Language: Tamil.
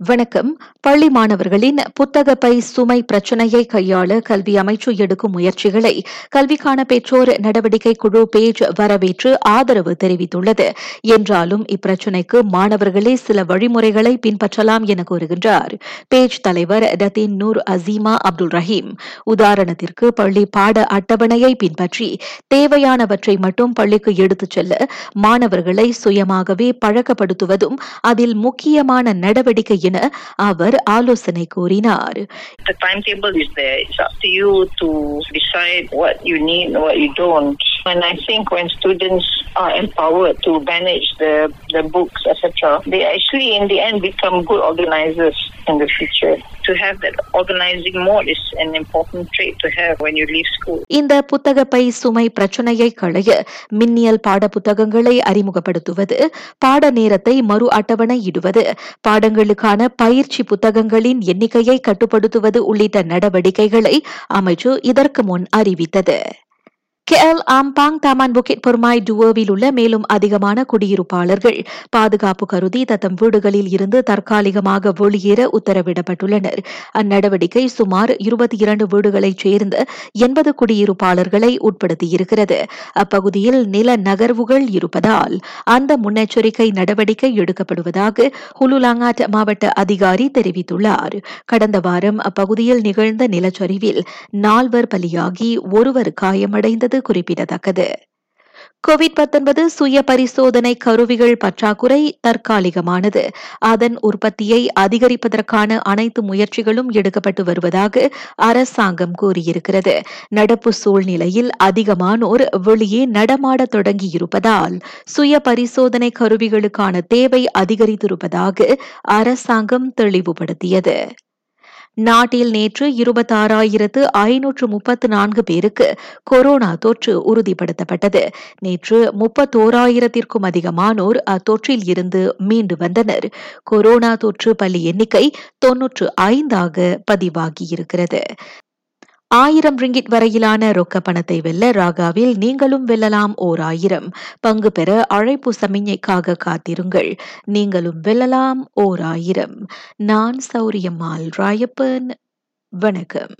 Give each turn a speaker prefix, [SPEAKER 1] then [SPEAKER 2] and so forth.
[SPEAKER 1] வணக்கம். பள்ளி மாணவர்களின் புத்தக பை சுமை பிரச்சினையை கையாள கல்வி அமைச்சு எடுக்கும் முயற்சிகளை கல்விக்கான பெற்றோர் நடவடிக்கை குழு பேஜ் வரவேற்று ஆதரவு தெரிவித்துள்ளது. என்றாலும் இப்பிரச்சினைக்கு மாணவர்களே சில வழிமுறைகளை பின்பற்றலாம் என கூறுகின்றார். பேஜ் தலைவர் டத்தீன் நூர் அசீமா அப்துல் ரஹீம். உதாரணத்திற்கு பள்ளி பாட அட்டவணையை பின்பற்றி தேவையானவற்றை மட்டும் பள்ளிக்கு எடுத்துச் செல்ல மாணவர்களை சுயமாகவே பழக்கப்படுத்துவதும் அதில் முக்கியமான நடவடிக்கை என அவர் ஆலோசனை கூறினார்
[SPEAKER 2] The timetable is there. It's up to you to decide what you need and what you don't. And I think when students are empowered to manage the, the books, etc., they actually, in the end, become good organizers in the future. To have that organizing mode is an important trait to have when you leave school.
[SPEAKER 1] இந்த புத்தக பை சுமை பிரச்சனையை களைய மின்னியல் பாட புத்தகங்களை அறிமுகப்படுத்துவது பாட நேரத்தை மறு அட்டவணை இடுவது பாடங்களுக்கான பயிற்சி புத்தகங்களின் எண்ணிக்கையை கட்டுப்படுத்துவது உள்ளிட்ட நடவடிக்கைகளை அமைச்சு இதற்கு முன் அறிவித்தது கேஎல் ஆம்பாங் தாமான் புக்கெட் பொர்மாய் டுவோவில் உள்ள மேலும் அதிகமான குடியிருப்பாளர்கள். பாதுகாப்பு கருதி தத்தம் வீடுகளில் இருந்து தற்காலிகமாக வெளியேற உத்தரவிடப்பட்டுள்ளனர். அந்நடவடிக்கை சுமார் இருபத்தி இரண்டு வீடுகளைச் சேர்ந்த எண்பது குடியிருப்பாளர்களை உட்படுத்தியிருக்கிறது. அப்பகுதியில் நில நகர்வுகள் இருப்பதால் அந்த முன்னெச்சரிக்கை நடவடிக்கை எடுக்கப்படுவதாக ஹுலுலாங்காட் மாவட்ட அதிகாரி தெரிவித்துள்ளார். கடந்த வாரம் அப்பகுதியில் நிகழ்ந்த நிலச்சரிவில் நால்வர் பலியாகி ஒருவர் காயமடைந்தது குறிப்பிடத்தக்கது. கோவிட் சுய பரிசோதனை கருவிகள் பற்றாக்குறை தற்காலிகமானது. அதன் உற்பத்தியை அதிகரிப்பதற்கான அனைத்து முயற்சிகளும் எடுக்கப்பட்டு வருவதாக அரசாங்கம் கூறியிருக்கிறது. நடப்பு சூழ்நிலையில் அதிகமானோர் வெளியே நடமாட தொடங்கியிருப்பதால் சுய பரிசோதனை கருவிகளுக்கான தேவை அதிகரித்திருப்பதாக அரசாங்கம் தெளிவுபடுத்தியது. நாட்டில் நேற்று இருபத்தாறாயிரத்து ஐநூற்று முப்பத்து நான்கு பேருக்கு கொரோனா தொற்று உறுதிப்படுத்தப்பட்டது. நேற்று முப்பத்தோராயிரத்திற்கும் அதிகமானோர் அத்தொற்றில் இருந்து மீண்டு வந்தனர். கொரோனா தொற்று பலி எண்ணிக்கை தொன்னூற்று ஐந்தாக பதிவாகியிருக்கிறது. ஆயிரம் ரிங்கிட் வரையிலான ரொக்க பணத்தை வெல்ல ராகாவில் நீங்களும் வெல்லலாம் ஓர் ஆயிரம். பங்கு பெற அழைப்பு சமிஞைக்காக காத்திருங்கள். நீங்களும் வெல்லலாம் ஓர் ஆயிரம். நான் சௌரியம்மாள் ராயப்பன். வணக்கம்.